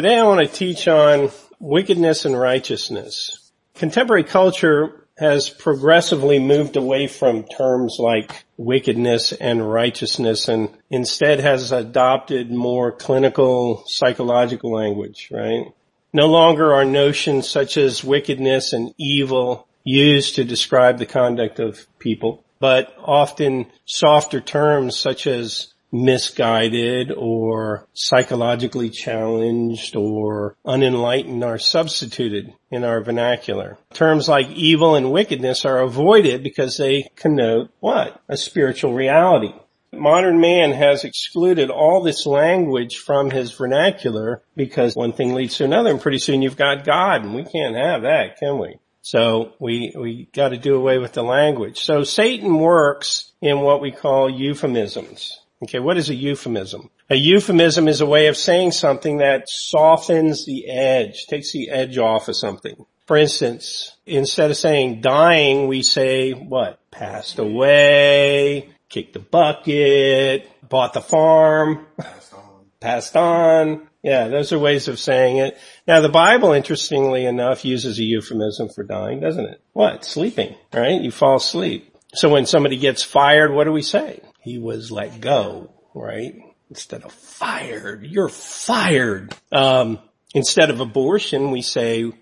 Today I want to teach on wickedness and righteousness. Contemporary culture has progressively moved away from terms like wickedness and righteousness and instead has adopted more clinical psychological language, right? No longer are notions such as wickedness and evil used to describe the conduct of people, but often softer terms such as misguided or psychologically challenged or unenlightened are substituted in our vernacular. Terms like evil and wickedness are avoided because they connote what? A spiritual reality. Modern man has excluded all this language from his vernacular because one thing leads to another and pretty soon you've got God and we can't have that, can we? So we, we gotta do away with the language. So Satan works in what we call euphemisms. Okay, what is a euphemism? A euphemism is a way of saying something that softens the edge, takes the edge off of something. For instance, instead of saying dying, we say what? Passed away, kicked the bucket, bought the farm, Passed on. passed on. Yeah, those are ways of saying it. Now the Bible, interestingly enough, uses a euphemism for dying, doesn't it? What? Sleeping, right? You fall asleep. So when somebody gets fired, what do we say? He was let go, right? Instead of fired, you're fired. Um, instead of abortion, we say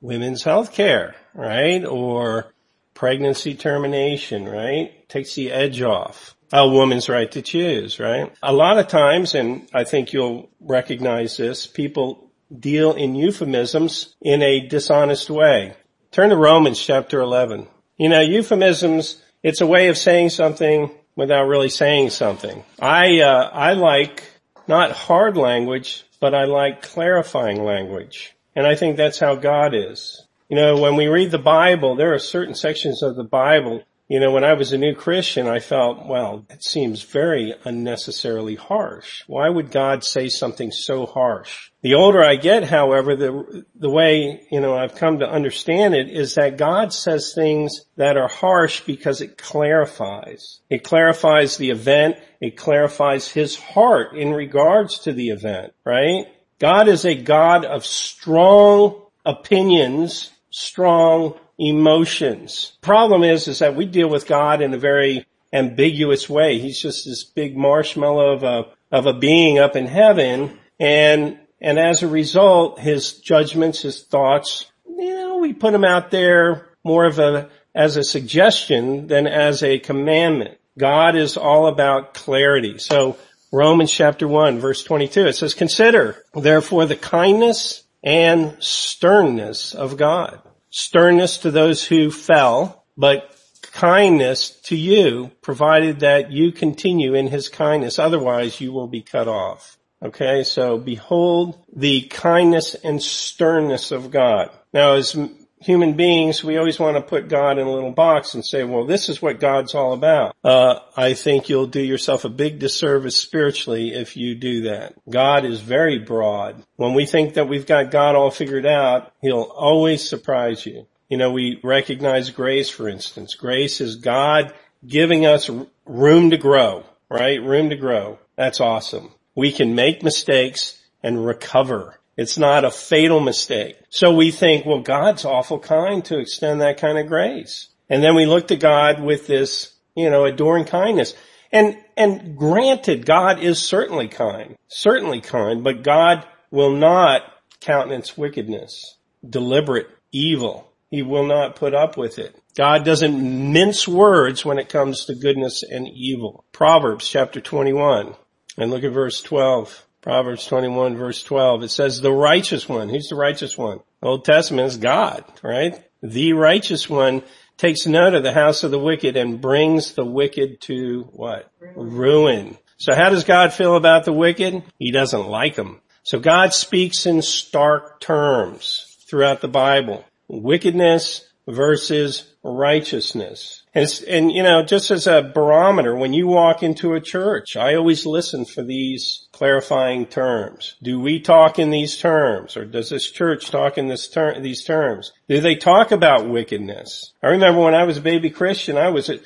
women's health care, right? Or pregnancy termination, right? Takes the edge off. A woman's right to choose, right? A lot of times, and I think you'll recognize this, people deal in euphemisms in a dishonest way. Turn to Romans chapter 11. You know, euphemisms, it's a way of saying something without really saying something. I, uh, I like not hard language, but I like clarifying language. And I think that's how God is. You know, when we read the Bible, there are certain sections of the Bible, you know, when I was a new Christian, I felt, well, it seems very unnecessarily harsh. Why would God say something so harsh? The older I get, however, the, the way, you know, I've come to understand it is that God says things that are harsh because it clarifies. It clarifies the event. It clarifies his heart in regards to the event, right? God is a God of strong opinions, strong emotions. Problem is, is that we deal with God in a very ambiguous way. He's just this big marshmallow of a, of a being up in heaven and, and as a result, his judgments, his thoughts, you know, we put them out there more of a, as a suggestion than as a commandment. God is all about clarity. So Romans chapter 1 verse 22, it says, consider therefore the kindness and sternness of God. Sternness to those who fell, but kindness to you, provided that you continue in his kindness. Otherwise you will be cut off. Okay, so behold the kindness and sternness of God. Now as human beings, we always want to put God in a little box and say, well, this is what God's all about. Uh, I think you'll do yourself a big disservice spiritually if you do that. God is very broad. When we think that we've got God all figured out, He'll always surprise you. You know, we recognize grace, for instance. Grace is God giving us room to grow, right? Room to grow. That's awesome. We can make mistakes and recover. It's not a fatal mistake. So we think, well, God's awful kind to extend that kind of grace. And then we look to God with this, you know, adoring kindness. And, and granted, God is certainly kind, certainly kind, but God will not countenance wickedness, deliberate evil. He will not put up with it. God doesn't mince words when it comes to goodness and evil. Proverbs chapter 21 and look at verse 12. Proverbs 21 verse 12. It says the righteous one. Who's the righteous one? Old Testament is God, right? The righteous one takes note of the house of the wicked and brings the wicked to what? Ruin. So how does God feel about the wicked? He doesn't like them. So God speaks in stark terms throughout the Bible. Wickedness versus righteousness. And, and, you know, just as a barometer, when you walk into a church, I always listen for these clarifying terms. Do we talk in these terms? Or does this church talk in this ter- these terms? Do they talk about wickedness? I remember when I was a baby Christian, I was uh,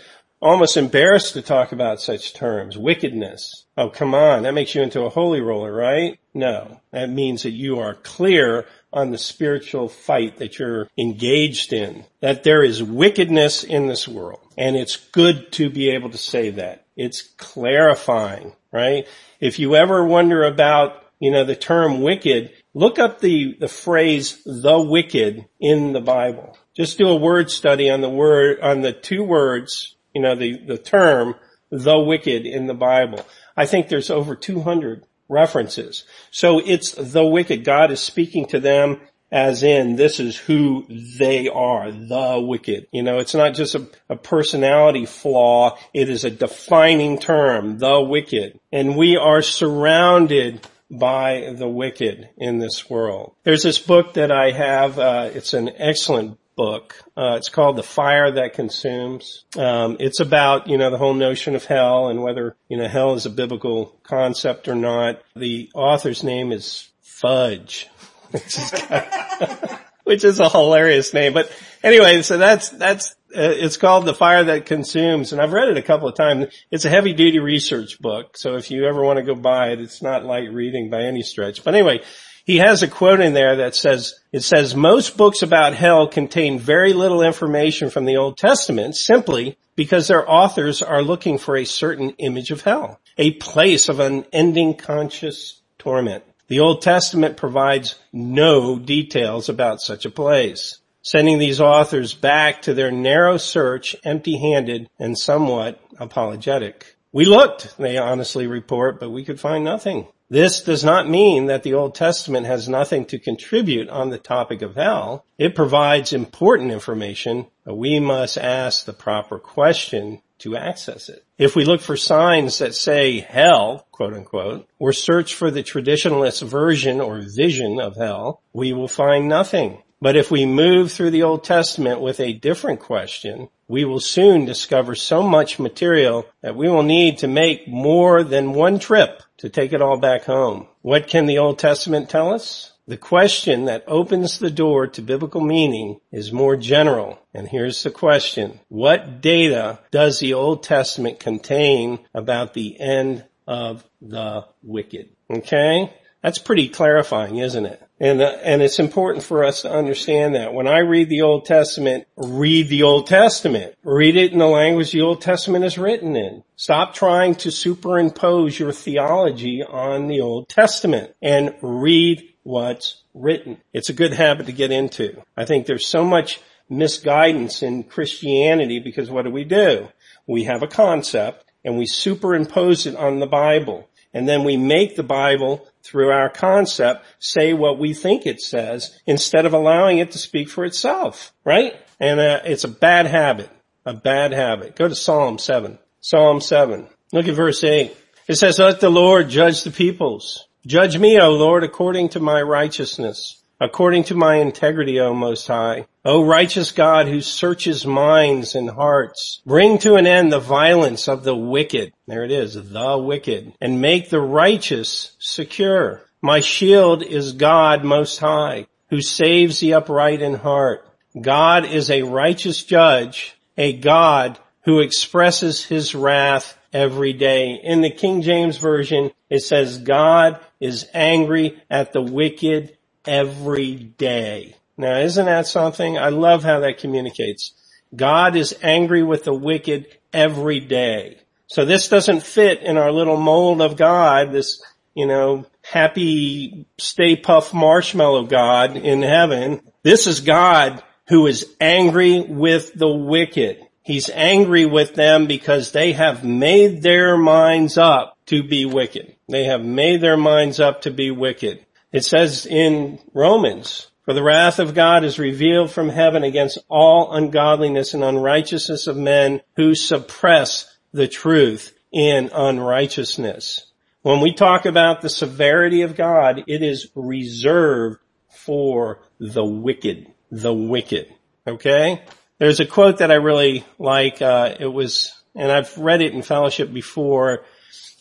almost embarrassed to talk about such terms. Wickedness. Oh, come on. That makes you into a holy roller, right? No. That means that you are clear on the spiritual fight that you're engaged in. That there is wickedness in this world. And it's good to be able to say that. It's clarifying, right? If you ever wonder about, you know, the term wicked, look up the, the phrase the wicked in the Bible. Just do a word study on the word, on the two words, you know, the, the term the wicked in the Bible. I think there's over 200 references. So it's the wicked. God is speaking to them as in this is who they are, the wicked. You know, it's not just a, a, personality flaw. It is a defining term, the wicked. And we are surrounded by the wicked in this world. There's this book that I have. Uh, it's an excellent book. Uh, it's called The Fire That Consumes. Um, it's about, you know, the whole notion of hell and whether, you know, hell is a biblical concept or not. The author's name is Fudge. which is, which is a hilarious name. But anyway, so that's, that's, uh, it's called The Fire That Consumes and I've read it a couple of times. It's a heavy duty research book. So if you ever want to go buy it, it's not light reading by any stretch. But anyway, he has a quote in there that says, it says, most books about hell contain very little information from the Old Testament simply because their authors are looking for a certain image of hell, a place of unending conscious torment. The Old Testament provides no details about such a place, sending these authors back to their narrow search empty-handed and somewhat apologetic. We looked, they honestly report, but we could find nothing. This does not mean that the Old Testament has nothing to contribute on the topic of hell. It provides important information, but we must ask the proper question to access it. If we look for signs that say hell, quote unquote, or search for the traditionalist version or vision of hell, we will find nothing. But if we move through the Old Testament with a different question, we will soon discover so much material that we will need to make more than one trip to take it all back home. What can the Old Testament tell us? The question that opens the door to biblical meaning is more general. And here's the question. What data does the Old Testament contain about the end of the wicked? Okay? That's pretty clarifying, isn't it? And, uh, and it's important for us to understand that. When I read the Old Testament, read the Old Testament. Read it in the language the Old Testament is written in. Stop trying to superimpose your theology on the Old Testament and read what's written. It's a good habit to get into. I think there's so much misguidance in Christianity because what do we do? We have a concept and we superimpose it on the Bible. And then we make the Bible through our concept say what we think it says instead of allowing it to speak for itself, right? And uh, it's a bad habit, a bad habit. Go to Psalm 7. Psalm 7. Look at verse 8. It says, let the Lord judge the peoples. Judge me, O Lord, according to my righteousness, according to my integrity, O Most High. O righteous God who searches minds and hearts, bring to an end the violence of the wicked. There it is, the wicked, and make the righteous secure. My shield is God Most High, who saves the upright in heart. God is a righteous judge, a God who expresses his wrath every day. In the King James Version, it says God is angry at the wicked every day. Now isn't that something? I love how that communicates. God is angry with the wicked every day. So this doesn't fit in our little mold of God, this, you know, happy Stay Puft Marshmallow God in heaven. This is God who is angry with the wicked. He's angry with them because they have made their minds up to be wicked. They have made their minds up to be wicked. It says in Romans, for the wrath of God is revealed from heaven against all ungodliness and unrighteousness of men who suppress the truth in unrighteousness. When we talk about the severity of God, it is reserved for the wicked, the wicked. Okay? There's a quote that I really like. Uh, it was, and I've read it in fellowship before.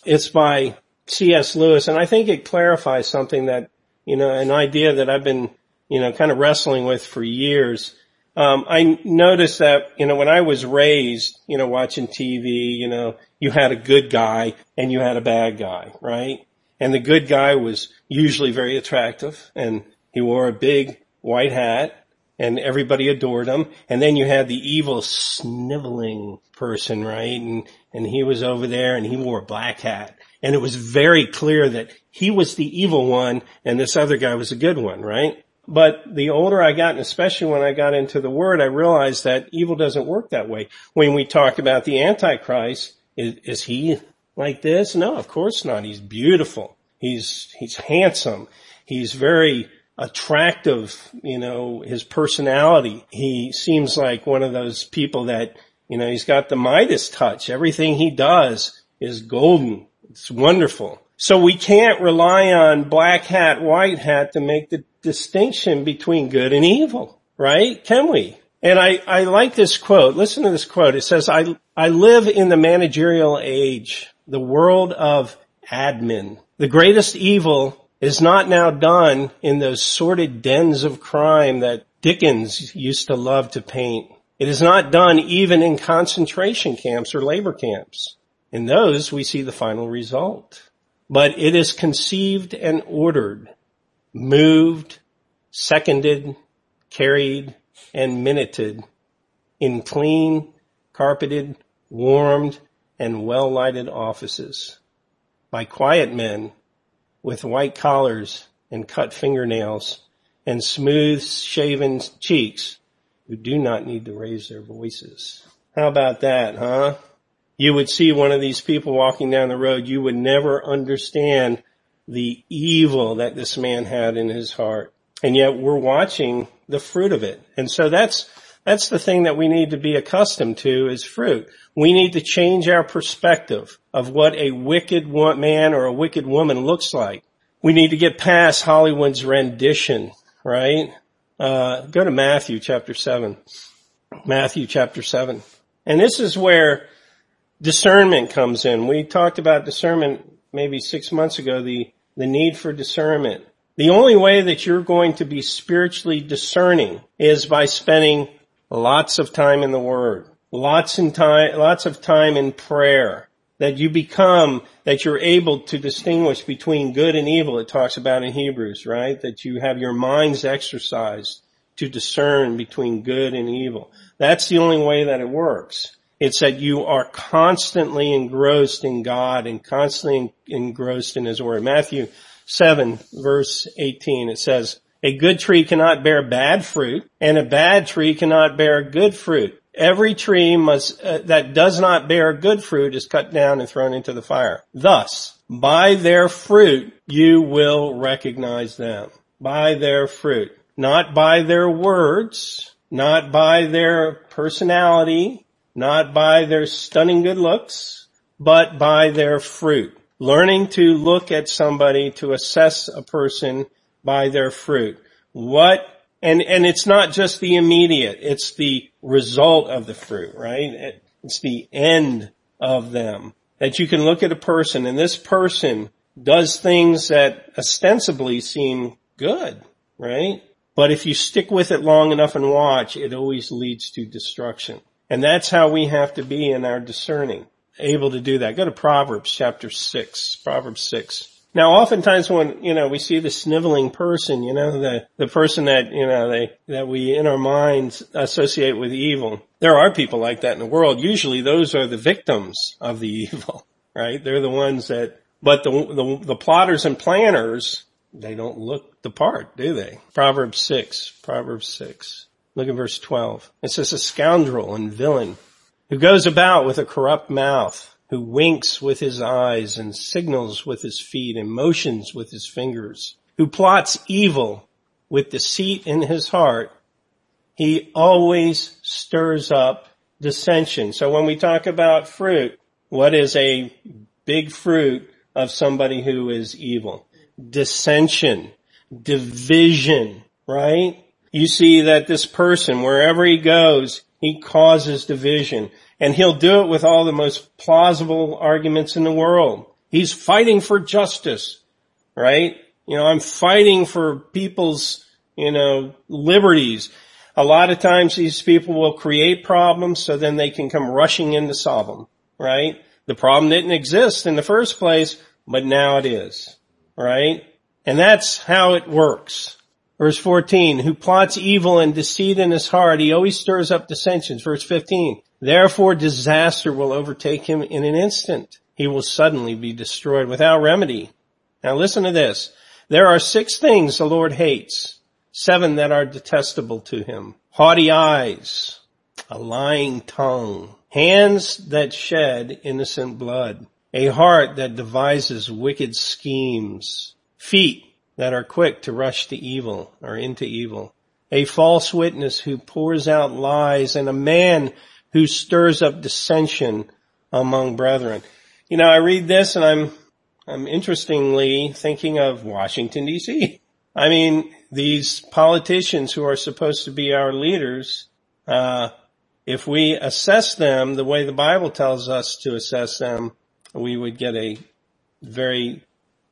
It's by C.S. Lewis, and I think it clarifies something that, you know, an idea that I've been, you know, kind of wrestling with for years. Um, I noticed that, you know, when I was raised, you know, watching TV, you know, you had a good guy and you had a bad guy, right? And the good guy was usually very attractive and he wore a big white hat and everybody adored him. And then you had the evil sniveling person, right? And, and he was over there and he wore a black hat. And it was very clear that he was the evil one and this other guy was a good one, right? But the older I got, and especially when I got into the word, I realized that evil doesn't work that way. When we talk about the Antichrist, is, is he like this? No, of course not. He's beautiful. He's, he's handsome. He's very attractive, you know, his personality. He seems like one of those people that, you know, he's got the Midas touch. Everything he does is golden. It's wonderful. So we can't rely on black hat, white hat to make the distinction between good and evil, right? Can we? And I, I like this quote. Listen to this quote. It says, I, I live in the managerial age, the world of admin. The greatest evil is not now done in those sordid dens of crime that Dickens used to love to paint. It is not done even in concentration camps or labor camps. In those, we see the final result but it is conceived and ordered, moved, seconded, carried, and minuted in clean, carpeted, warmed, and well-lighted offices by quiet men with white collars and cut fingernails and smooth shaven cheeks who do not need to raise their voices. How about that, huh? You would see one of these people walking down the road, you would never understand the evil that this man had in his heart. And yet we're watching the fruit of it. And so that's, that's the thing that we need to be accustomed to is fruit. We need to change our perspective of what a wicked man or a wicked woman looks like. We need to get past Hollywood's rendition, right? Uh, go to Matthew chapter seven. Matthew chapter seven. And this is where discernment comes in. We talked about discernment maybe six months ago, the, the need for discernment. The only way that you're going to be spiritually discerning is by spending lots of time in the Word, lots in time, lots of time in prayer, that you become, that you're able to distinguish between good and evil. It talks about in Hebrews, right? That you have your minds exercised to discern between good and evil. That's the only way that it works. It's that you are constantly engrossed in God and constantly engrossed in His Word. Matthew 7 verse 18, it says, a good tree cannot bear bad fruit and a bad tree cannot bear good fruit. Every tree must, uh, that does not bear good fruit is cut down and thrown into the fire. Thus, by their fruit, you will recognize them. By their fruit. Not by their words, not by their personality, not by their stunning good looks, but by their fruit. Learning to look at somebody, to assess a person by their fruit. What, and, and it's not just the immediate, it's the result of the fruit, right? It's the end of them. That you can look at a person and this person does things that ostensibly seem good, right? But if you stick with it long enough and watch, it always leads to destruction. And that's how we have to be in our discerning, able to do that. Go to Proverbs chapter 6, Proverbs 6. Now oftentimes when, you know, we see the sniveling person, you know, the, the person that, you know, they, that we in our minds associate with evil. There are people like that in the world. Usually those are the victims of the evil, right? They're the ones that, but the, the, the plotters and planners, they don't look the part, do they? Proverbs 6, Proverbs 6. Look at verse 12. It says a scoundrel and villain who goes about with a corrupt mouth, who winks with his eyes and signals with his feet and motions with his fingers, who plots evil with deceit in his heart. He always stirs up dissension. So when we talk about fruit, what is a big fruit of somebody who is evil? Dissension, division, right? You see that this person, wherever he goes, he causes division. And he'll do it with all the most plausible arguments in the world. He's fighting for justice, right? You know, I'm fighting for people's, you know, liberties. A lot of times these people will create problems so then they can come rushing in to solve them, right? The problem didn't exist in the first place, but now it is, right? And that's how it works. Verse 14, who plots evil and deceit in his heart, he always stirs up dissensions. Verse 15, therefore disaster will overtake him in an instant. He will suddenly be destroyed without remedy. Now listen to this. There are six things the Lord hates, seven that are detestable to him. Haughty eyes, a lying tongue, hands that shed innocent blood, a heart that devises wicked schemes, feet that are quick to rush to evil or into evil, a false witness who pours out lies, and a man who stirs up dissension among brethren. You know, I read this and I'm I'm interestingly thinking of Washington DC. I mean, these politicians who are supposed to be our leaders, uh, if we assess them the way the Bible tells us to assess them, we would get a very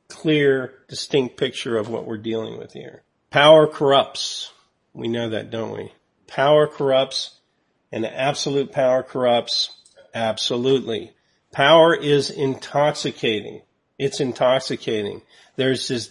clear, distinct picture of what we're dealing with here. Power corrupts. We know that, don't we? Power corrupts and absolute power corrupts. Absolutely. Power is intoxicating. It's intoxicating. There's this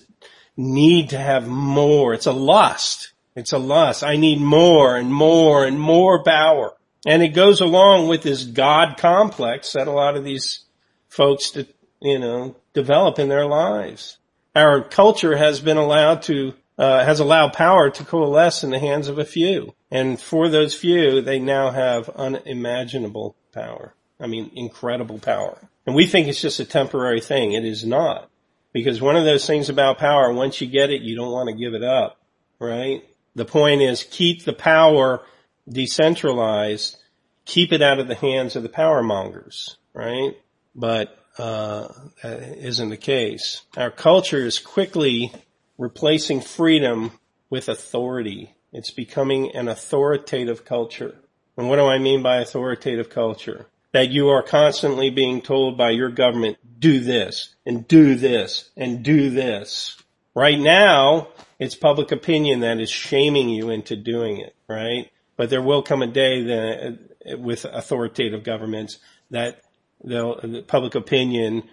need to have more. It's a lust. It's a lust. I need more and more and more power. And it goes along with this God complex that a lot of these folks, you know, develop in their lives. Our culture has been allowed to, uh, has allowed power to coalesce in the hands of a few. And for those few, they now have unimaginable power. I mean, incredible power. And we think it's just a temporary thing. It is not. Because one of those things about power, once you get it, you don't want to give it up, right? The point is keep the power decentralized, keep it out of the hands of the power mongers, right? But, uh, isn't the case. Our culture is quickly replacing freedom with authority. It's becoming an authoritative culture. And what do I mean by authoritative culture? that you are constantly being told by your government, do this and do this and do this. Right now, it's public opinion that is shaming you into doing it, right? But there will come a day that with authoritative governments that the public opinion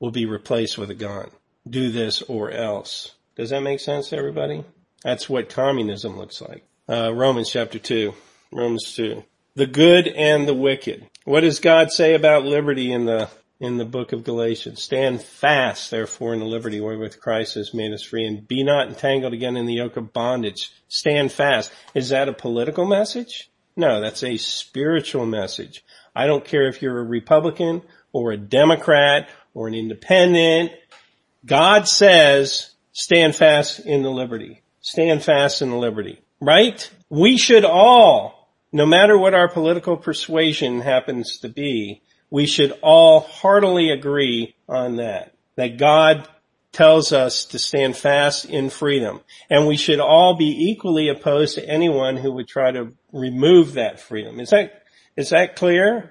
will be replaced with a gun. Do this or else. Does that make sense to everybody? That's what communism looks like. Uh, Romans chapter 2. Romans 2 the good and the wicked. What does God say about liberty in the in the book of Galatians? Stand fast, therefore, in the liberty wherewith Christ has made us free, and be not entangled again in the yoke of bondage. Stand fast. Is that a political message? No, that's a spiritual message. I don't care if you're a Republican or a Democrat or an independent. God says, stand fast in the liberty. Stand fast in the liberty. Right? We should all no matter what our political persuasion happens to be, we should all heartily agree on that. That God tells us to stand fast in freedom. And we should all be equally opposed to anyone who would try to remove that freedom. Is that, is that clear?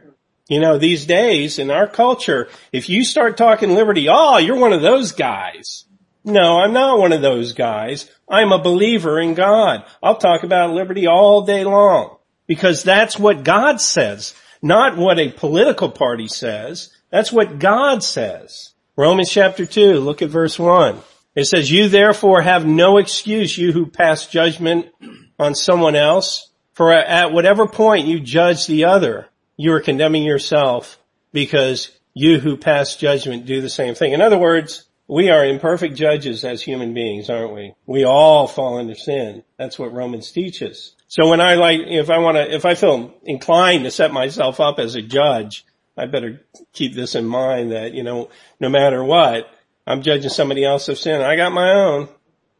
You know, these days in our culture, if you start talking liberty, oh, you're one of those guys. No, I'm not one of those guys. I'm a believer in God. I'll talk about liberty all day long. Because that's what God says, not what a political party says. That's what God says. Romans chapter 2, look at verse 1. It says, you therefore have no excuse, you who pass judgment on someone else, for at whatever point you judge the other, you are condemning yourself because you who pass judgment do the same thing. In other words, we are imperfect judges as human beings, aren't we? We all fall under sin. That's what Romans teaches. So when I like, if I want to, if I feel inclined to set myself up as a judge, I better keep this in mind that, you know, no matter what, I'm judging somebody else of sin. I got my own,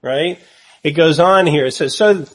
right? It goes on here. It says, so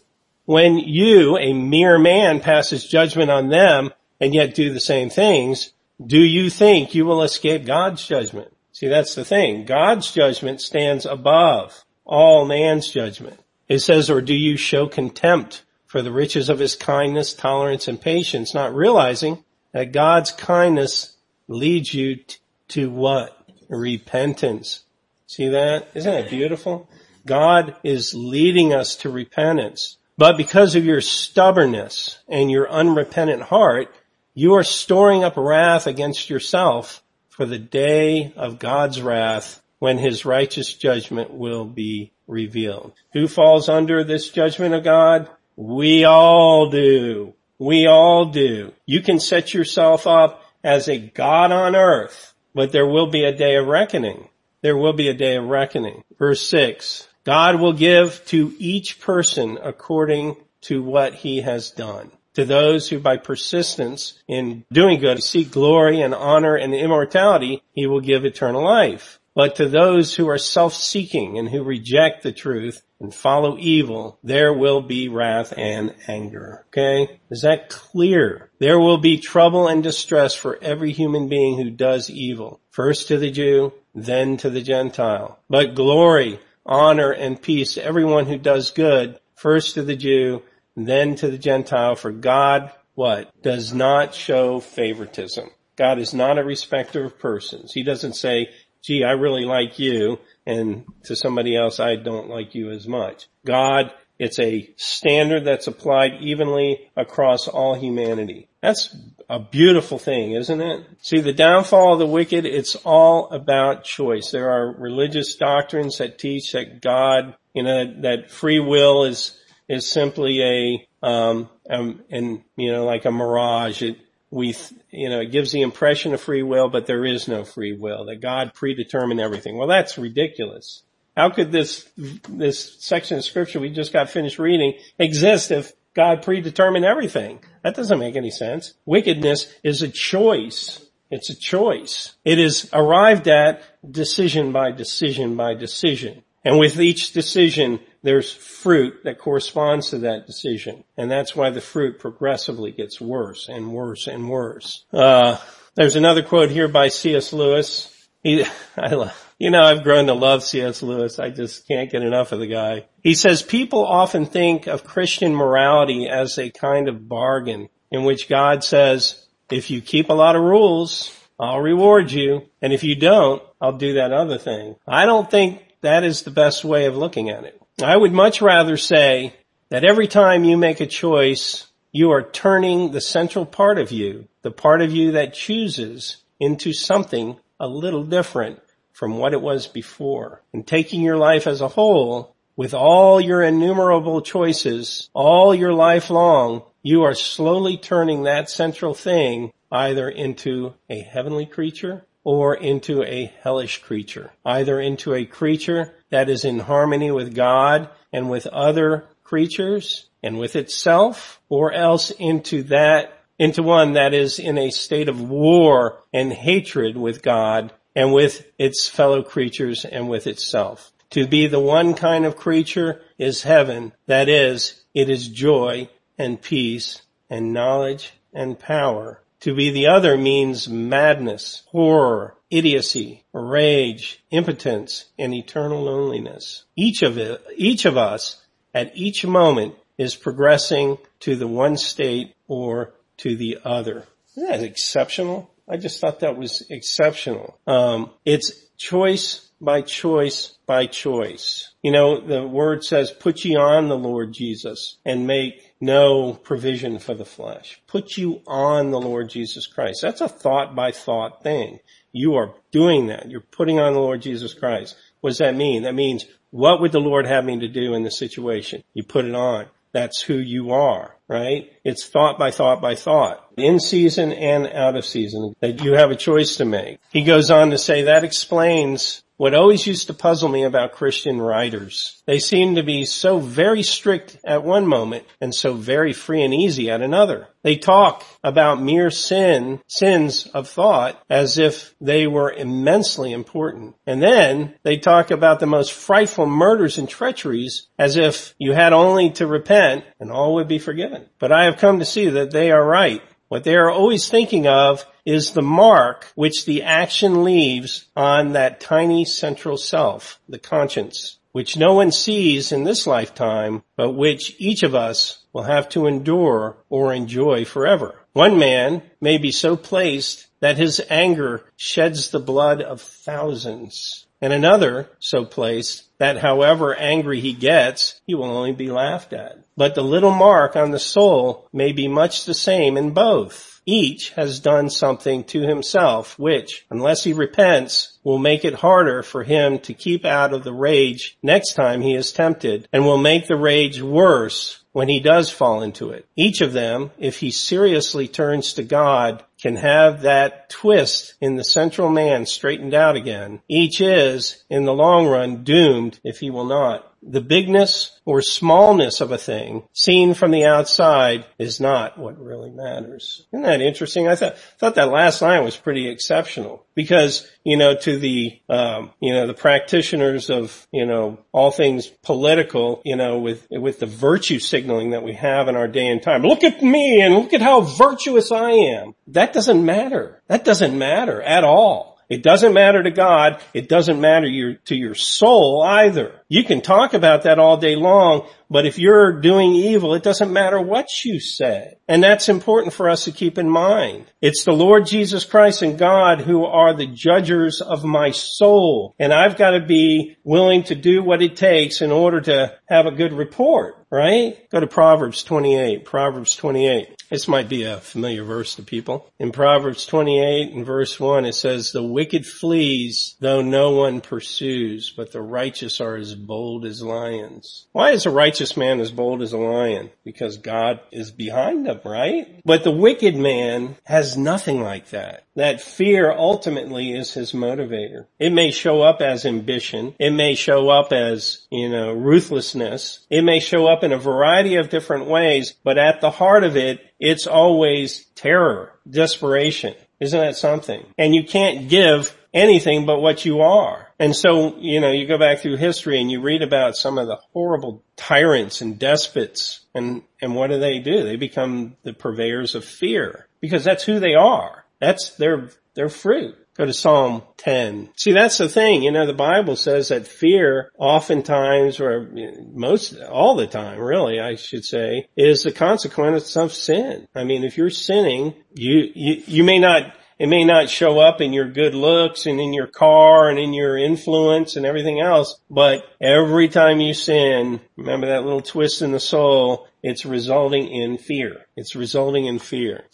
when you, a mere man, passes judgment on them and yet do the same things, do you think you will escape God's judgment? See, that's the thing. God's judgment stands above all man's judgment. It says, or do you show contempt for the riches of his kindness, tolerance, and patience, not realizing that God's kindness leads you t- to what? Repentance. See that? Isn't that beautiful? God is leading us to repentance. But because of your stubbornness and your unrepentant heart, you are storing up wrath against yourself for the day of God's wrath when his righteous judgment will be revealed. Who falls under this judgment of God? We all do. We all do. You can set yourself up as a God on earth, but there will be a day of reckoning. There will be a day of reckoning. Verse six, God will give to each person according to what he has done. To those who by persistence in doing good seek glory and honor and immortality, he will give eternal life. But to those who are self-seeking and who reject the truth and follow evil, there will be wrath and anger. Okay? Is that clear? There will be trouble and distress for every human being who does evil. First to the Jew, then to the Gentile. But glory, honor, and peace to everyone who does good, first to the Jew, then to the Gentile, for God, what? Does not show favoritism. God is not a respecter of persons. He doesn't say, gee, I really like you, and to somebody else, I don't like you as much. God, it's a standard that's applied evenly across all humanity. That's a beautiful thing, isn't it? See, the downfall of the wicked, it's all about choice. There are religious doctrines that teach that God, you know, that free will is, is simply a, um, um and, you know, like a mirage. It, we, you know, it gives the impression of free will, but there is no free will, that God predetermined everything. Well, that's ridiculous. How could this, this section of scripture we just got finished reading exist if God predetermined everything? That doesn't make any sense. Wickedness is a choice. It's a choice. It is arrived at decision by decision by decision. And with each decision, there's fruit that corresponds to that decision. And that's why the fruit progressively gets worse and worse and worse. Uh, there's another quote here by C.S. Lewis. He, I love, you know, I've grown to love C.S. Lewis. I just can't get enough of the guy. He says people often think of Christian morality as a kind of bargain in which God says, if you keep a lot of rules, I'll reward you. And if you don't, I'll do that other thing. I don't think that is the best way of looking at it. I would much rather say that every time you make a choice, you are turning the central part of you, the part of you that chooses, into something a little different from what it was before. And taking your life as a whole, with all your innumerable choices, all your life long, you are slowly turning that central thing either into a heavenly creature or into a hellish creature, either into a creature that is in harmony with God and with other creatures and with itself, or else into that, into one that is in a state of war and hatred with God and with its fellow creatures and with itself. To be the one kind of creature is heaven. That is, it is joy and peace and knowledge and power to be the other means madness, horror, idiocy, rage, impotence, and eternal loneliness. Each of it, each of us at each moment is progressing to the one state or to the other. Isn't that exceptional? I just thought that was exceptional. Um, it's choice by choice by choice. You know, the word says, put ye on the Lord Jesus and make no provision for the flesh. Put you on the Lord Jesus Christ. That's a thought by thought thing. You are doing that. You're putting on the Lord Jesus Christ. What does that mean? That means, what would the Lord have me to do in this situation? You put it on. That's who you are, right? It's thought by thought by thought. In season and out of season. That you have a choice to make. He goes on to say that explains what always used to puzzle me about Christian writers. They seem to be so very strict at one moment and so very free and easy at another. They talk about mere sin, sins of thought as if they were immensely important. And then they talk about the most frightful murders and treacheries as if you had only to repent and all would be forgiven. But I have come to see that they are right. What they are always thinking of is the mark which the action leaves on that tiny central self, the conscience, which no one sees in this lifetime, but which each of us will have to endure or enjoy forever. One man may be so placed that his anger sheds the blood of thousands. and another so placed that however angry he gets, he will only be laughed at. But the little mark on the soul may be much the same in both. Each has done something to himself which, unless he repents, will make it harder for him to keep out of the rage next time he is tempted and will make the rage worse when he does fall into it. Each of them, if he seriously turns to God, can have that twist in the central man straightened out again. Each is, in the long run, doomed if he will not. The bigness or smallness of a thing seen from the outside is not what really matters. Isn't that interesting? I thought, thought that last line was pretty exceptional because, you know, to the, um, you know, the practitioners of, you know, all things political, you know, with, with the virtue signaling that we have in our day and time. Look at me and look at how virtuous I am. That doesn't matter. That doesn't matter at all. It doesn't matter to God. It doesn't matter your, to your soul either. You can talk about that all day long, but if you're doing evil, it doesn't matter what you say. And that's important for us to keep in mind. It's the Lord Jesus Christ and God who are the judges of my soul. And I've got to be willing to do what it takes in order to have a good report, right? Go to Proverbs 28. Proverbs 28. This might be a familiar verse to people. In Proverbs 28 and verse 1 it says, the wicked flees though no one pursues, but the righteous are as bold as lions. Why is a righteous man as bold as a lion? Because God is behind them, right? But the wicked man has nothing like that. That fear ultimately is his motivator. It may show up as ambition. It may show up as, you know, ruthlessness. It may show up in a variety of different ways, but at the heart of it, it's always terror, desperation. Isn't that something? And you can't give anything but what you are. And so, you know, you go back through history and you read about some of the horrible tyrants and despots and, and what do they do? They become the purveyors of fear because that's who they are. That's their, their fruit. Go to Psalm 10. See, that's the thing. You know, the Bible says that fear oftentimes, or most, all the time, really, I should say, is the consequence of sin. I mean, if you're sinning, you, you, you may not, it may not show up in your good looks and in your car and in your influence and everything else, but every time you sin, remember that little twist in the soul, it's resulting in fear. It's resulting in fear.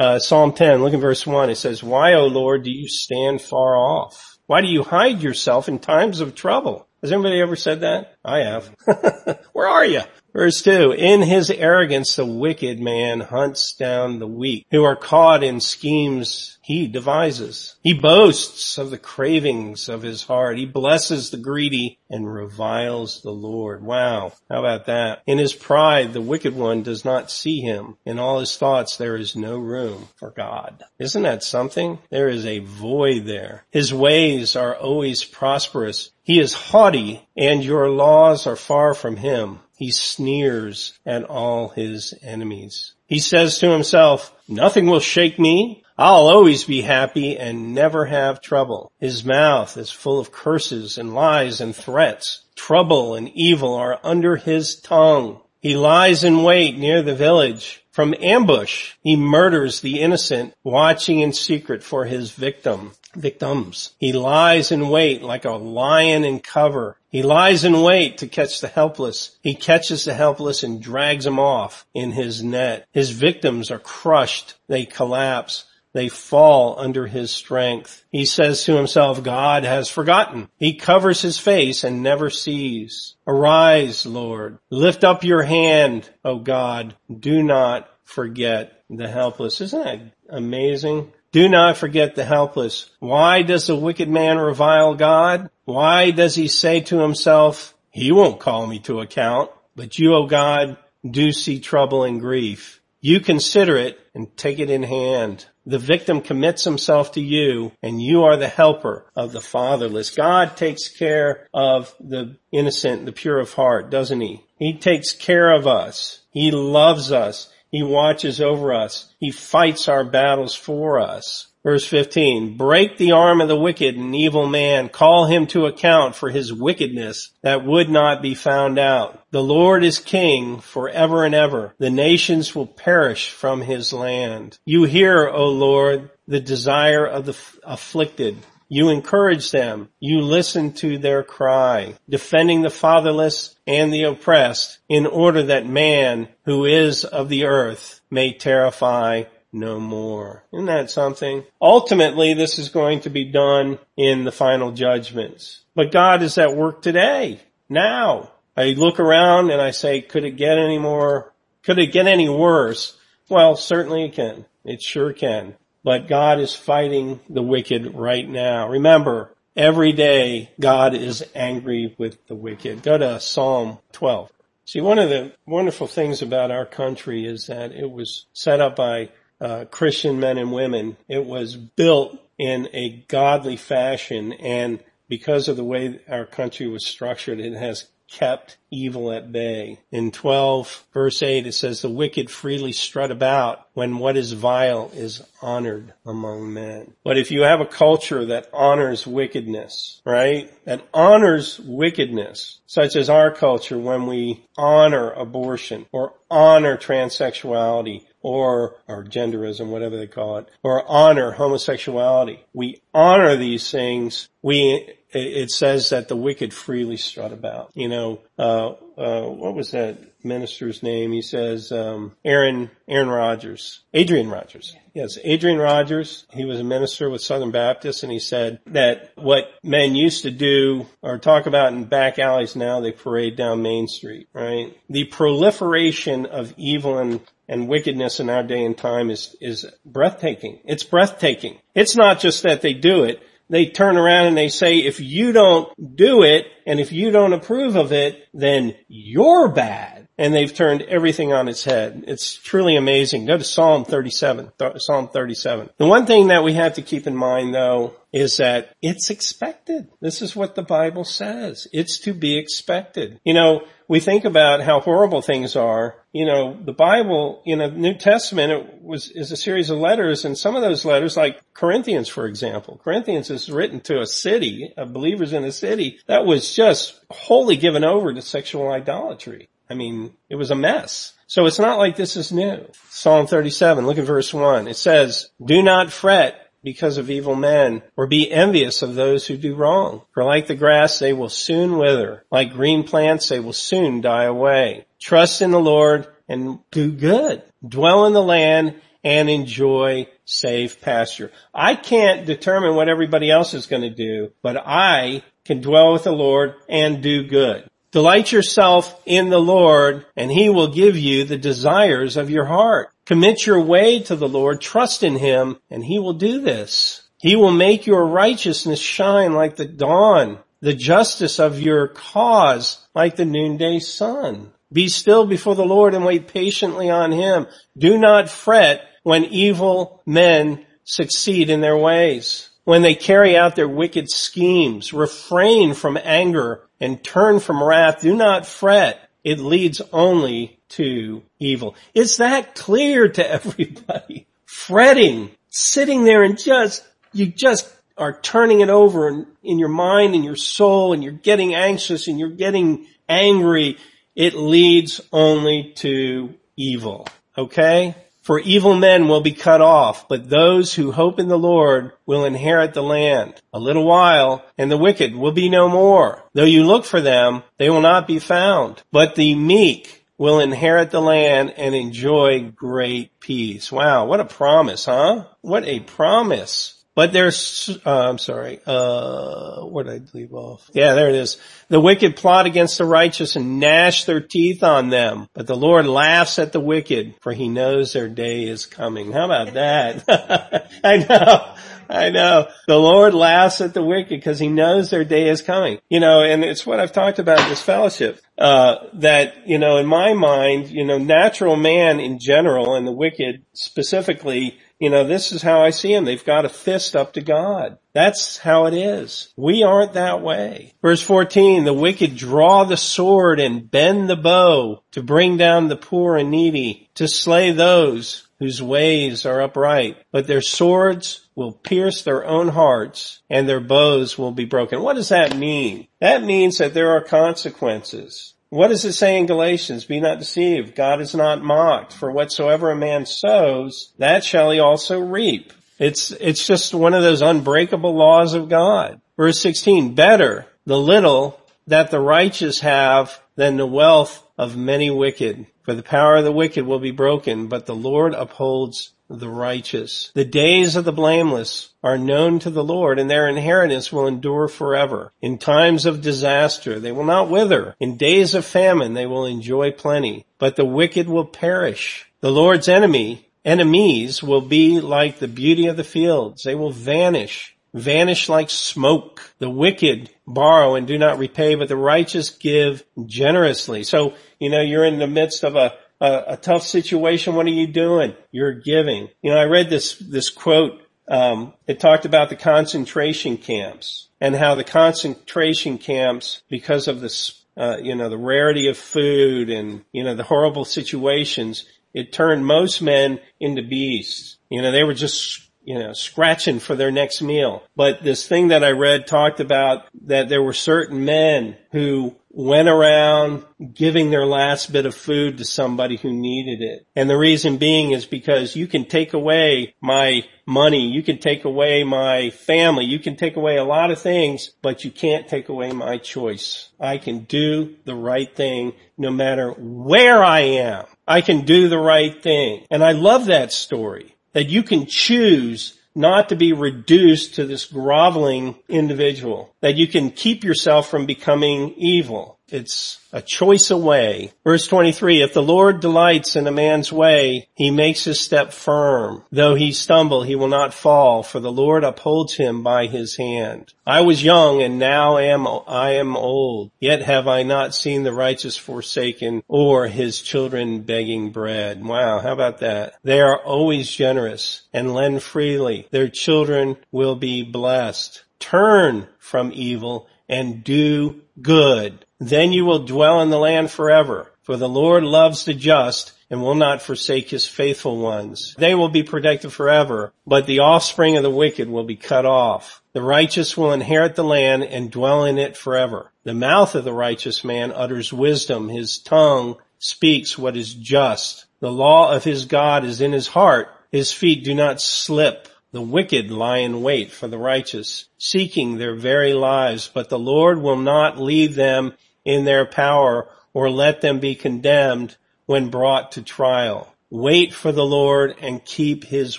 Uh, Psalm 10, look at verse 1. It says, Why, O Lord, do you stand far off? Why do you hide yourself in times of trouble? Has anybody ever said that? I have. Where are you? Verse 2, in his arrogance the wicked man hunts down the weak, who are caught in schemes he devises. He boasts of the cravings of his heart. He blesses the greedy and reviles the Lord. Wow. How about that? In his pride, the wicked one does not see him. In all his thoughts, there is no room for God. Isn't that something? There is a void there. His ways are always prosperous. He is haughty and your laws are far from him. He sneers at all his enemies. He says to himself, nothing will shake me. I'll always be happy and never have trouble. His mouth is full of curses and lies and threats. Trouble and evil are under his tongue. He lies in wait near the village. From ambush, he murders the innocent, watching in secret for his victim victims. He lies in wait like a lion in cover. He lies in wait to catch the helpless. He catches the helpless and drags them off in his net. His victims are crushed. They collapse. They fall under his strength. He says to himself, God has forgotten. He covers his face and never sees. Arise, Lord. Lift up your hand, O God. Do not forget the helpless. Isn't that amazing? Do not forget the helpless. Why does the wicked man revile God? Why does he say to himself, he won't call me to account, but you, O God, do see trouble and grief. You consider it and take it in hand. The victim commits himself to you and you are the helper of the fatherless. God takes care of the innocent, the pure of heart, doesn't he? He takes care of us. He loves us. He watches over us. He fights our battles for us. Verse 15, break the arm of the wicked and evil man, call him to account for his wickedness that would not be found out. The Lord is king forever and ever. The nations will perish from his land. You hear, O Lord, the desire of the afflicted You encourage them. You listen to their cry, defending the fatherless and the oppressed in order that man who is of the earth may terrify no more. Isn't that something? Ultimately, this is going to be done in the final judgments. But God is at work today, now. I look around and I say, could it get any more, could it get any worse? Well, certainly it can. It sure can. But God is fighting the wicked right now. Remember, every day God is angry with the wicked. Go to Psalm 12. See, one of the wonderful things about our country is that it was set up by uh, Christian men and women. It was built in a godly fashion and because of the way our country was structured, it has kept evil at bay. In 12 verse 8 it says, the wicked freely strut about when what is vile is honored among men. But if you have a culture that honors wickedness, right? That honors wickedness, such as our culture when we honor abortion or honor transsexuality or, or genderism, whatever they call it, or honor homosexuality. We honor these things. We it says that the wicked freely strut about. You know, uh, uh, what was that minister's name? He says, um, Aaron, Aaron Rodgers, Adrian Rogers. Yes, Adrian Rogers. He was a minister with Southern Baptist and he said that what men used to do or talk about in back alleys now, they parade down Main Street, right? The proliferation of evil and and wickedness in our day and time is, is breathtaking. It's breathtaking. It's not just that they do it, they turn around and they say, if you don't do it and if you don't approve of it, then you're bad. And they've turned everything on its head. It's truly amazing. Go to Psalm 37, Psalm 37. The one thing that we have to keep in mind though is that it's expected. This is what the Bible says. It's to be expected. You know, we think about how horrible things are. You know, the Bible, in the New Testament, it was, is a series of letters and some of those letters, like Corinthians, for example, Corinthians is written to a city, of believers in a city that was just wholly given over to sexual idolatry. I mean, it was a mess. So it's not like this is new. Psalm 37, look at verse 1. It says, Do not fret because of evil men, or be envious of those who do wrong. For like the grass, they will soon wither. Like green plants, they will soon die away. Trust in the Lord and do good. Dwell in the land and enjoy safe pasture. I can't determine what everybody else is going to do, but I can dwell with the Lord and do good. Delight yourself in the Lord and he will give you the desires of your heart. Commit your way to the Lord, trust in him, and he will do this. He will make your righteousness shine like the dawn, the justice of your cause like the noonday sun. Be still before the Lord and wait patiently on him. Do not fret when evil men succeed in their ways. When they carry out their wicked schemes, refrain from anger and turn from wrath, do not fret. It leads only to evil. Is that clear to everybody? Fretting, sitting there and just, you just are turning it over in, in your mind and your soul and you're getting anxious and you're getting angry. It leads only to evil. Okay? For evil men will be cut off, but those who hope in the Lord will inherit the land. A little while, and the wicked will be no more. Though you look for them, they will not be found. But the meek will inherit the land and enjoy great peace. Wow, what a promise, huh? What a promise. But there's, uh, I'm sorry, uh, where did I leave off? Yeah, there it is. The wicked plot against the righteous and gnash their teeth on them. But the Lord laughs at the wicked for he knows their day is coming. How about that? I know. I know. The Lord laughs at the wicked because he knows their day is coming. You know, and it's what I've talked about in this fellowship. Uh, that, you know, in my mind, you know, natural man in general and the wicked specifically you know, this is how I see them. They've got a fist up to God. That's how it is. We aren't that way. Verse 14, the wicked draw the sword and bend the bow to bring down the poor and needy, to slay those whose ways are upright. But their swords will pierce their own hearts and their bows will be broken. What does that mean? That means that there are consequences. What does it say in Galatians? Be not deceived. God is not mocked. For whatsoever a man sows, that shall he also reap. It's, it's just one of those unbreakable laws of God. Verse 16, better the little that the righteous have than the wealth of many wicked. For the power of the wicked will be broken, but the Lord upholds the righteous. The days of the blameless are known to the Lord and their inheritance will endure forever. In times of disaster, they will not wither. In days of famine, they will enjoy plenty, but the wicked will perish. The Lord's enemy, enemies will be like the beauty of the fields. They will vanish vanish like smoke. The wicked borrow and do not repay, but the righteous give generously. So, you know, you're in the midst of a, a, a tough situation. What are you doing? You're giving. You know, I read this, this quote, um, it talked about the concentration camps and how the concentration camps, because of this, uh, you know, the rarity of food and, you know, the horrible situations, it turned most men into beasts. You know, they were just you know, scratching for their next meal. But this thing that I read talked about that there were certain men who went around giving their last bit of food to somebody who needed it. And the reason being is because you can take away my money, you can take away my family, you can take away a lot of things, but you can't take away my choice. I can do the right thing no matter where I am. I can do the right thing. And I love that story that you can choose not to be reduced to this groveling individual, that you can keep yourself from becoming evil. It's a choice away. Verse 23, if the Lord delights in a man's way, he makes his step firm. Though he stumble, he will not fall, for the Lord upholds him by his hand. I was young and now am, I am old, yet have I not seen the righteous forsaken or his children begging bread. Wow, how about that? They are always generous and lend freely. Their children will be blessed. Turn from evil and do good. Then you will dwell in the land forever. For the Lord loves the just and will not forsake his faithful ones. They will be protected forever, but the offspring of the wicked will be cut off. The righteous will inherit the land and dwell in it forever. The mouth of the righteous man utters wisdom. His tongue speaks what is just. The law of his God is in his heart. His feet do not slip. The wicked lie in wait for the righteous, seeking their very lives, but the Lord will not leave them in their power or let them be condemned when brought to trial. Wait for the Lord and keep his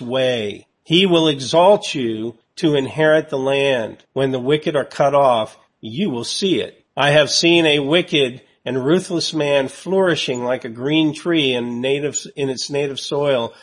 way. He will exalt you to inherit the land. When the wicked are cut off, you will see it. I have seen a wicked and ruthless man flourishing like a green tree in native, in its native soil,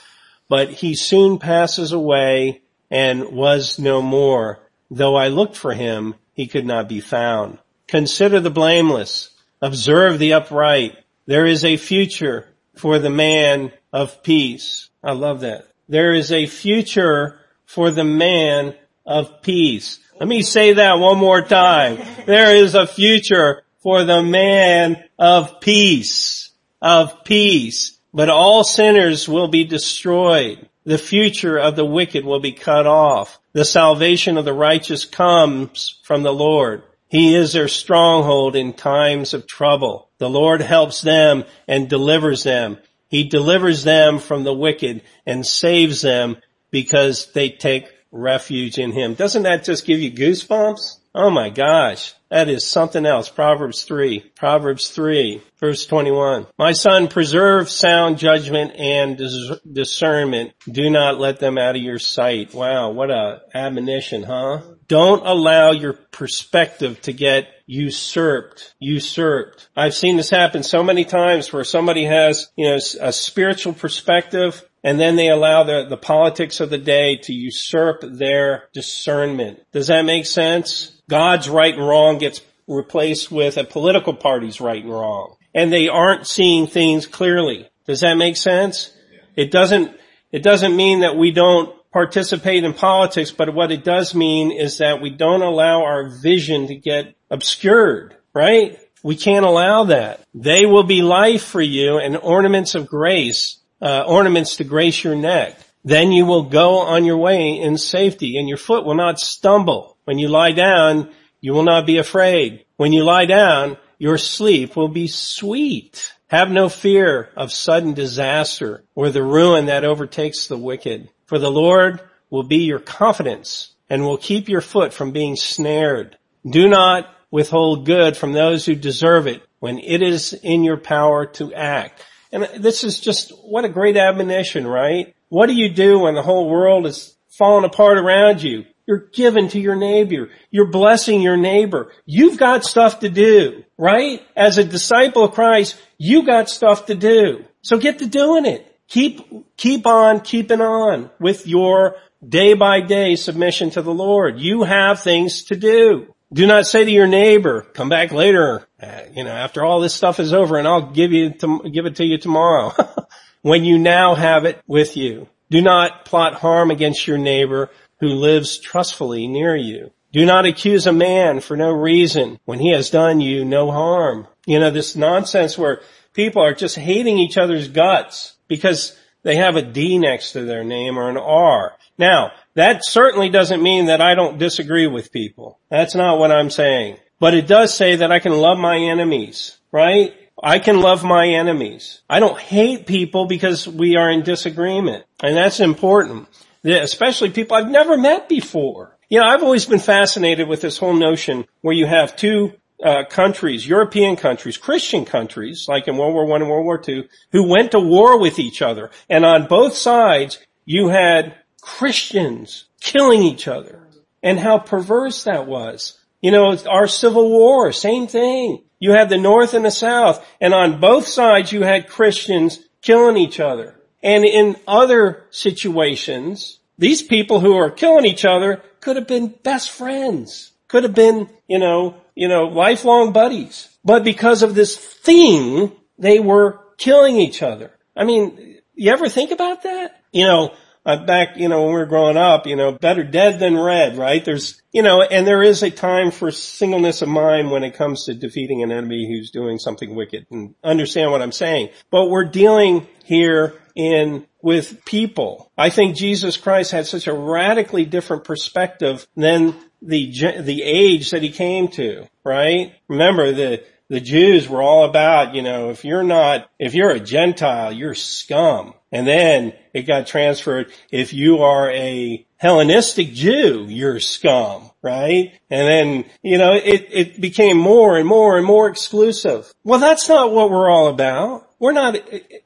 but he soon passes away and was no more. Though I looked for him, he could not be found. Consider the blameless. Observe the upright. There is a future for the man of peace. I love that. There is a future for the man of peace. Let me say that one more time. There is a future for the man of peace, of peace. But all sinners will be destroyed. The future of the wicked will be cut off. The salvation of the righteous comes from the Lord. He is their stronghold in times of trouble. The Lord helps them and delivers them. He delivers them from the wicked and saves them because they take refuge in Him. Doesn't that just give you goosebumps? Oh my gosh. That is something else. Proverbs 3. Proverbs 3, verse 21. My son, preserve sound judgment and dis- discernment. Do not let them out of your sight. Wow, what a admonition, huh? Don't allow your perspective to get usurped, usurped. I've seen this happen so many times where somebody has, you know, a spiritual perspective and then they allow the, the politics of the day to usurp their discernment. Does that make sense? God's right and wrong gets replaced with a political party's right and wrong. And they aren't seeing things clearly. Does that make sense? It doesn't, it doesn't mean that we don't participate in politics, but what it does mean is that we don't allow our vision to get obscured, right? We can't allow that. They will be life for you and ornaments of grace, uh, ornaments to grace your neck. Then you will go on your way in safety and your foot will not stumble. When you lie down, you will not be afraid. When you lie down, your sleep will be sweet. Have no fear of sudden disaster or the ruin that overtakes the wicked. For the Lord will be your confidence and will keep your foot from being snared. Do not withhold good from those who deserve it when it is in your power to act. And this is just, what a great admonition, right? What do you do when the whole world is falling apart around you? You're giving to your neighbor. You're blessing your neighbor. You've got stuff to do, right? As a disciple of Christ, you got stuff to do. So get to doing it. Keep, keep on keeping on with your day by day submission to the Lord. You have things to do. Do not say to your neighbor, come back later, uh, you know, after all this stuff is over and I'll give you, to, give it to you tomorrow. when you now have it with you. Do not plot harm against your neighbor who lives trustfully near you. Do not accuse a man for no reason when he has done you no harm. You know, this nonsense where people are just hating each other's guts because they have a D next to their name or an R. Now, that certainly doesn't mean that I don't disagree with people. That's not what I'm saying. But it does say that I can love my enemies, right? I can love my enemies. I don't hate people because we are in disagreement. And that's important. Especially people I've never met before. You know, I've always been fascinated with this whole notion where you have two uh, countries, European countries, Christian countries, like in World War One and World War Two, who went to war with each other, and on both sides you had Christians killing each other, and how perverse that was. You know, our Civil War, same thing. You had the North and the South, and on both sides you had Christians killing each other. And in other situations, these people who are killing each other could have been best friends, could have been, you know, you know, lifelong buddies. But because of this thing, they were killing each other. I mean, you ever think about that? You know, uh, back, you know, when we were growing up, you know, better dead than red, right? There's, you know, and there is a time for singleness of mind when it comes to defeating an enemy who's doing something wicked and understand what I'm saying. But we're dealing here in with people. I think Jesus Christ had such a radically different perspective than the, the age that he came to, right? Remember the, the Jews were all about, you know, if you're not, if you're a Gentile, you're scum. And then it got transferred, if you are a Hellenistic Jew, you're scum, right? And then, you know, it, it became more and more and more exclusive. Well, that's not what we're all about. We're not,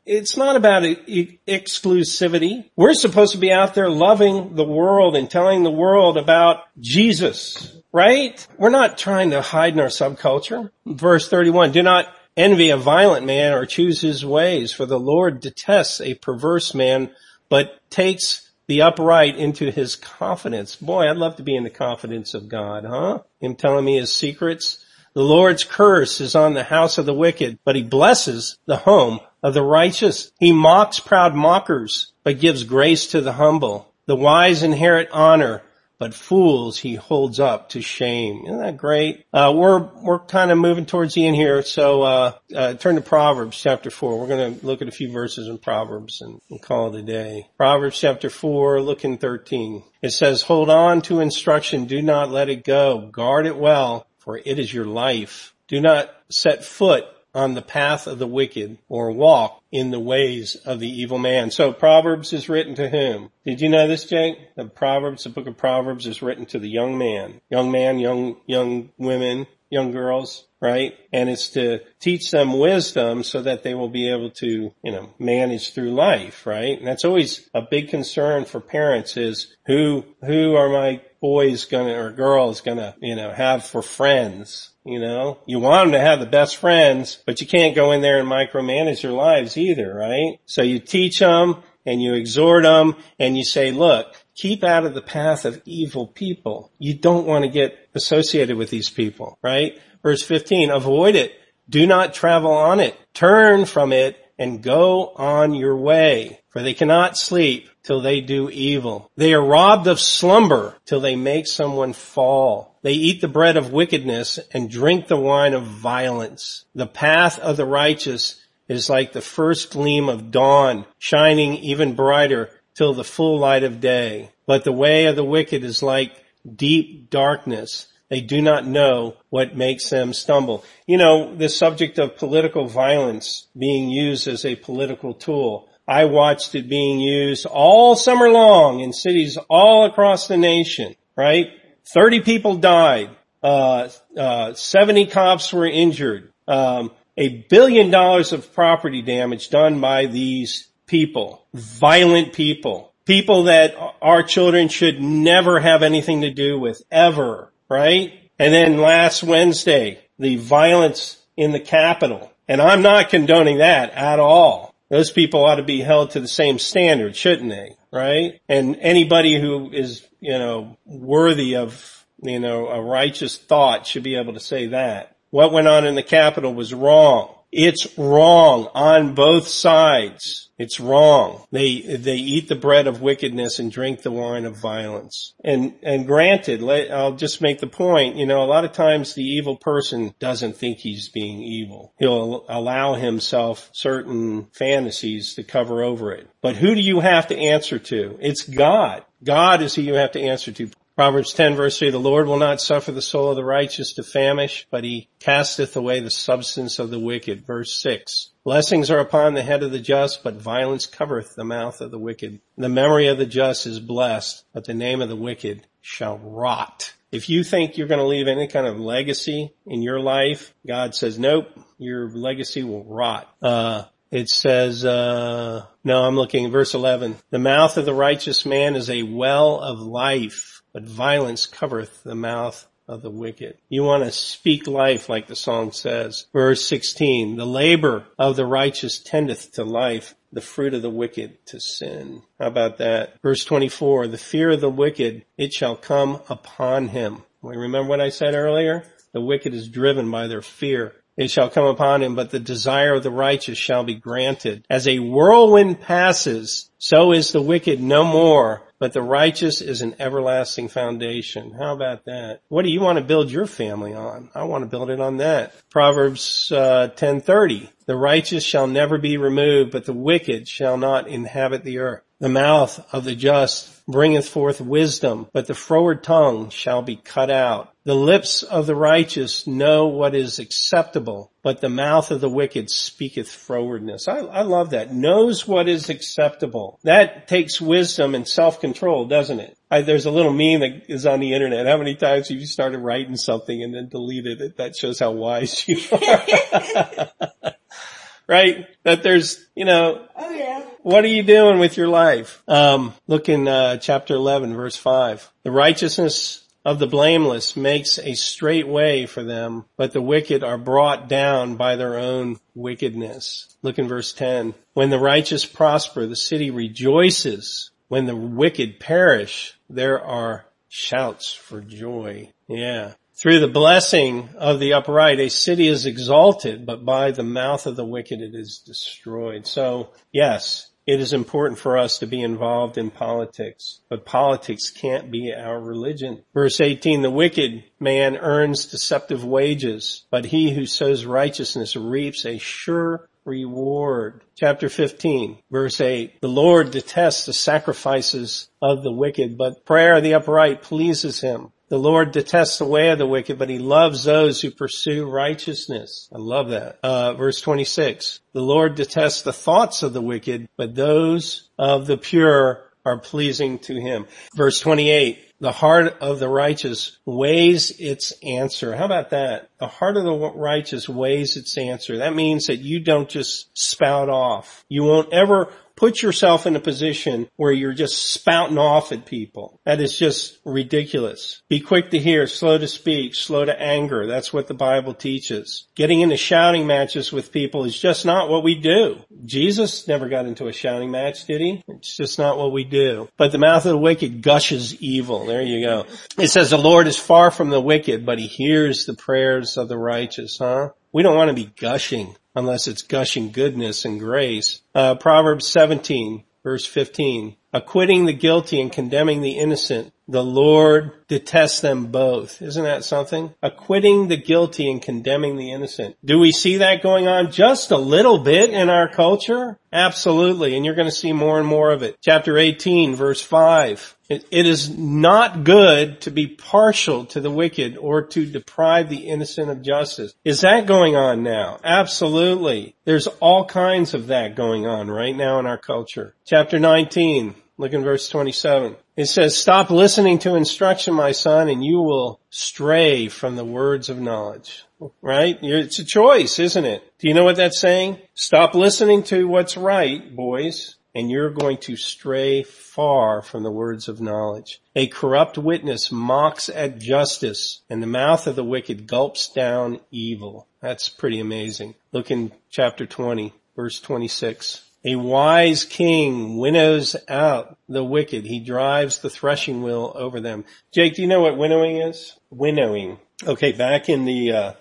it's not about exclusivity. We're supposed to be out there loving the world and telling the world about Jesus, right? We're not trying to hide in our subculture. Verse 31, do not envy a violent man or choose his ways, for the Lord detests a perverse man, but takes the upright into his confidence. Boy, I'd love to be in the confidence of God, huh? Him telling me his secrets. The Lord's curse is on the house of the wicked, but he blesses the home of the righteous. He mocks proud mockers, but gives grace to the humble. The wise inherit honor, but fools he holds up to shame. Isn't that great? Uh, we're we're kind of moving towards the end here, so uh, uh, turn to Proverbs chapter four. We're going to look at a few verses in Proverbs and, and call it a day. Proverbs chapter four, look in thirteen. It says, "Hold on to instruction; do not let it go. Guard it well, for it is your life. Do not set foot on the path of the wicked or walk in the ways of the evil man. So Proverbs is written to whom? Did you know this, Jake? The Proverbs, the book of Proverbs is written to the young man. Young man, young, young women, young girls, right? And it's to teach them wisdom so that they will be able to, you know, manage through life, right? And that's always a big concern for parents is who, who are my boys gonna, or girls gonna, you know, have for friends? You know, you want them to have the best friends, but you can't go in there and micromanage their lives either, right? So you teach them and you exhort them and you say, look, keep out of the path of evil people. You don't want to get associated with these people, right? Verse 15, avoid it. Do not travel on it. Turn from it and go on your way, for they cannot sleep till they do evil. They are robbed of slumber till they make someone fall. They eat the bread of wickedness and drink the wine of violence. The path of the righteous is like the first gleam of dawn, shining even brighter till the full light of day. But the way of the wicked is like deep darkness. They do not know what makes them stumble. You know, the subject of political violence being used as a political tool. I watched it being used all summer long in cities all across the nation, right? 30 people died. Uh, uh, 70 cops were injured. Um, a billion dollars of property damage done by these people, violent people, people that our children should never have anything to do with ever, right? And then last Wednesday, the violence in the Capitol. And I'm not condoning that at all. Those people ought to be held to the same standard, shouldn't they? Right? And anybody who is, you know, worthy of, you know, a righteous thought should be able to say that. What went on in the Capitol was wrong. It's wrong on both sides. It's wrong. They, they eat the bread of wickedness and drink the wine of violence. And, and granted, let, I'll just make the point, you know, a lot of times the evil person doesn't think he's being evil. He'll allow himself certain fantasies to cover over it. But who do you have to answer to? It's God. God is who you have to answer to. Proverbs 10 verse 3, the Lord will not suffer the soul of the righteous to famish, but he casteth away the substance of the wicked. Verse 6, blessings are upon the head of the just, but violence covereth the mouth of the wicked. The memory of the just is blessed, but the name of the wicked shall rot. If you think you're going to leave any kind of legacy in your life, God says, nope, your legacy will rot. Uh, it says, uh, no, I'm looking at verse 11. The mouth of the righteous man is a well of life but violence covereth the mouth of the wicked. You want to speak life like the song says. Verse 16, the labor of the righteous tendeth to life, the fruit of the wicked to sin. How about that? Verse 24, the fear of the wicked, it shall come upon him. We Remember what I said earlier? The wicked is driven by their fear. It shall come upon him, but the desire of the righteous shall be granted. As a whirlwind passes, so is the wicked no more, but the righteous is an everlasting foundation. How about that? What do you want to build your family on? I want to build it on that. Proverbs uh, 10:30. The righteous shall never be removed, but the wicked shall not inhabit the earth. The mouth of the just bringeth forth wisdom, but the froward tongue shall be cut out. The lips of the righteous know what is acceptable, but the mouth of the wicked speaketh frowardness. I, I love that. Knows what is acceptable. That takes wisdom and self-control, doesn't it? I, there's a little meme that is on the internet. How many times have you started writing something and then deleted it? That shows how wise you are. right? That there's, you know, Oh yeah. What are you doing with your life? Um, look in uh, chapter 11, verse 5. The righteousness of the blameless makes a straight way for them, but the wicked are brought down by their own wickedness. Look in verse 10. When the righteous prosper, the city rejoices. When the wicked perish, there are shouts for joy. Yeah. Through the blessing of the upright, a city is exalted, but by the mouth of the wicked it is destroyed. So yes, it is important for us to be involved in politics, but politics can't be our religion. Verse 18, the wicked man earns deceptive wages, but he who sows righteousness reaps a sure reward. Chapter 15, verse 8, the Lord detests the sacrifices of the wicked, but prayer of the upright pleases him. The Lord detests the way of the wicked, but he loves those who pursue righteousness. I love that. Uh, verse 26. The Lord detests the thoughts of the wicked, but those of the pure are pleasing to him. Verse 28. The heart of the righteous weighs its answer. How about that? The heart of the righteous weighs its answer. That means that you don't just spout off. You won't ever put yourself in a position where you're just spouting off at people. That is just ridiculous. Be quick to hear, slow to speak, slow to anger. That's what the Bible teaches. Getting into shouting matches with people is just not what we do. Jesus never got into a shouting match, did he? It's just not what we do. But the mouth of the wicked gushes evil. There you go. It says the Lord is far from the wicked, but he hears the prayers of the righteous, huh? We don't want to be gushing unless it's gushing goodness and grace. Uh, Proverbs 17 verse 15. Acquitting the guilty and condemning the innocent The Lord detests them both. Isn't that something? Acquitting the guilty and condemning the innocent. Do we see that going on just a little bit in our culture? Absolutely. And you're going to see more and more of it. Chapter 18 verse 5. It, it is not good to be partial to the wicked or to deprive the innocent of justice. Is that going on now? Absolutely. There's all kinds of that going on right now in our culture. Chapter 19. Look in verse 27. It says, stop listening to instruction, my son, and you will stray from the words of knowledge. Right? It's a choice, isn't it? Do you know what that's saying? Stop listening to what's right, boys, and you're going to stray far from the words of knowledge. A corrupt witness mocks at justice, and the mouth of the wicked gulps down evil. That's pretty amazing. Look in chapter 20, verse 26. A wise king winnows out the wicked. He drives the threshing wheel over them. Jake, do you know what winnowing is? Winnowing. Okay, back in the uh,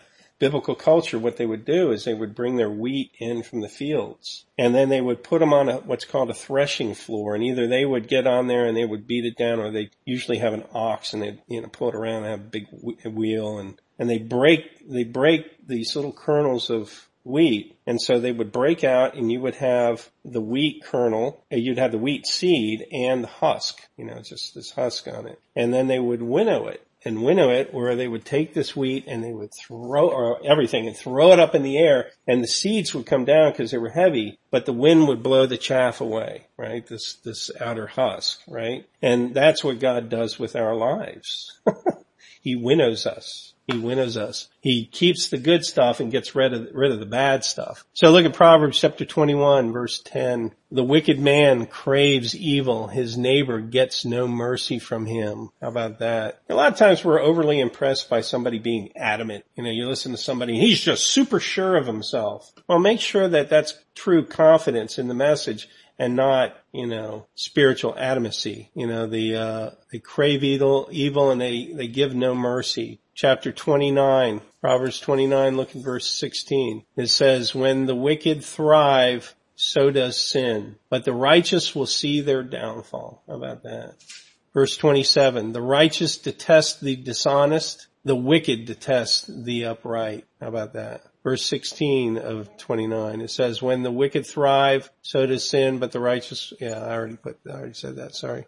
biblical culture, what they would do is they would bring their wheat in from the fields, and then they would put them on a, what's called a threshing floor, and either they would get on there and they would beat it down, or they usually have an ox and they you know pull it around and have a big wheel, and and they break they break these little kernels of wheat. And so they would break out and you would have the wheat kernel, uh, you'd have the wheat seed and the husk, you know, just this husk on it. And then they would winnow it and winnow it where they would take this wheat and they would throw everything and throw it up in the air and the seeds would come down because they were heavy, but the wind would blow the chaff away, right? This, this outer husk, right? And that's what God does with our lives. he winnows us. He winnows us. He keeps the good stuff and gets rid of, rid of the bad stuff. So look at Proverbs chapter 21 verse 10. The wicked man craves evil. His neighbor gets no mercy from him. How about that? A lot of times we're overly impressed by somebody being adamant. You know, you listen to somebody, he's just super sure of himself. Well, make sure that that's true confidence in the message and not, you know, spiritual adamancy. You know, the, uh, they crave evil, evil and they, they give no mercy chapter 29, Proverbs 29, look at verse 16. It says, when the wicked thrive, so does sin, but the righteous will see their downfall. How about that? Verse 27, the righteous detest the dishonest, the wicked detest the upright. How about that? Verse 16 of 29, it says, when the wicked thrive, so does sin, but the righteous, yeah, I already put, I already said that, sorry.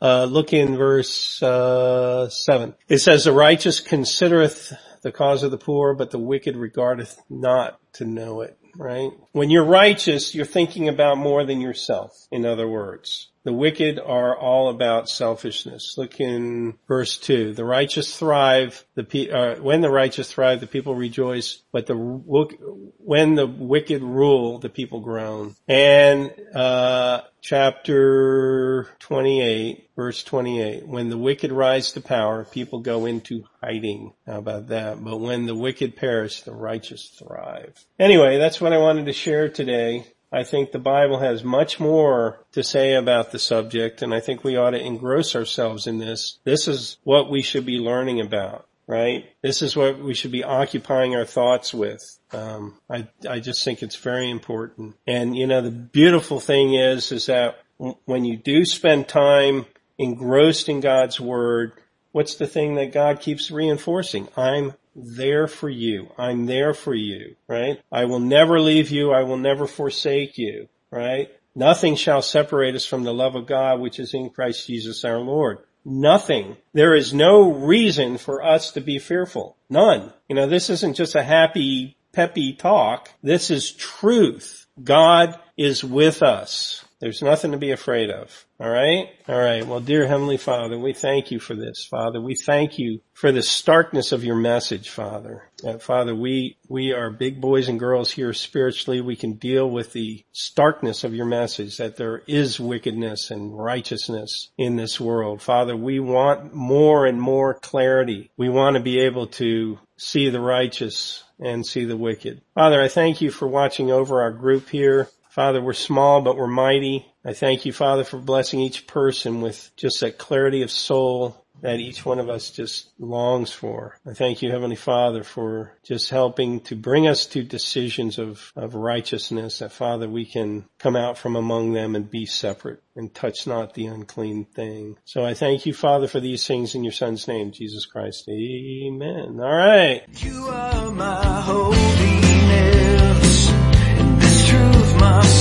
Uh, look in verse uh, seven. It says, "The righteous considereth the cause of the poor, but the wicked regardeth not to know it." Right? When you're righteous, you're thinking about more than yourself. In other words, the wicked are all about selfishness. Look in verse two. The righteous thrive. The uh, when the righteous thrive, the people rejoice. But the when the wicked rule, the people groan. And uh, chapter twenty-eight, verse twenty-eight. When the wicked rise to power, people go into hiding. How about that? But when the wicked perish, the righteous thrive. Anyway, that's what I wanted to share today. I think the Bible has much more to say about the subject and I think we ought to engross ourselves in this. This is what we should be learning about, right? This is what we should be occupying our thoughts with. Um, I, I just think it's very important. And you know, the beautiful thing is, is that when you do spend time engrossed in God's Word, what's the thing that God keeps reinforcing? I'm there for you. I'm there for you, right? I will never leave you. I will never forsake you, right? Nothing shall separate us from the love of God which is in Christ Jesus our Lord. Nothing. There is no reason for us to be fearful. None. You know, this isn't just a happy, peppy talk. This is truth. God is with us. There's nothing to be afraid of. All right? All right. Well, dear Heavenly Father, we thank you for this, Father. We thank you for the starkness of your message, Father. Uh, Father, we, we are big boys and girls here spiritually. We can deal with the starkness of your message that there is wickedness and righteousness in this world. Father, we want more and more clarity. We want to be able to see the righteous and see the wicked. Father, I thank you for watching over our group here. Father, we're small, but we're mighty. I thank you, Father, for blessing each person with just that clarity of soul that each one of us just longs for. I thank you, Heavenly Father, for just helping to bring us to decisions of, of righteousness that Father, we can come out from among them and be separate and touch not the unclean thing. So I thank you, Father, for these things in your Son's name, Jesus Christ. Amen. All right.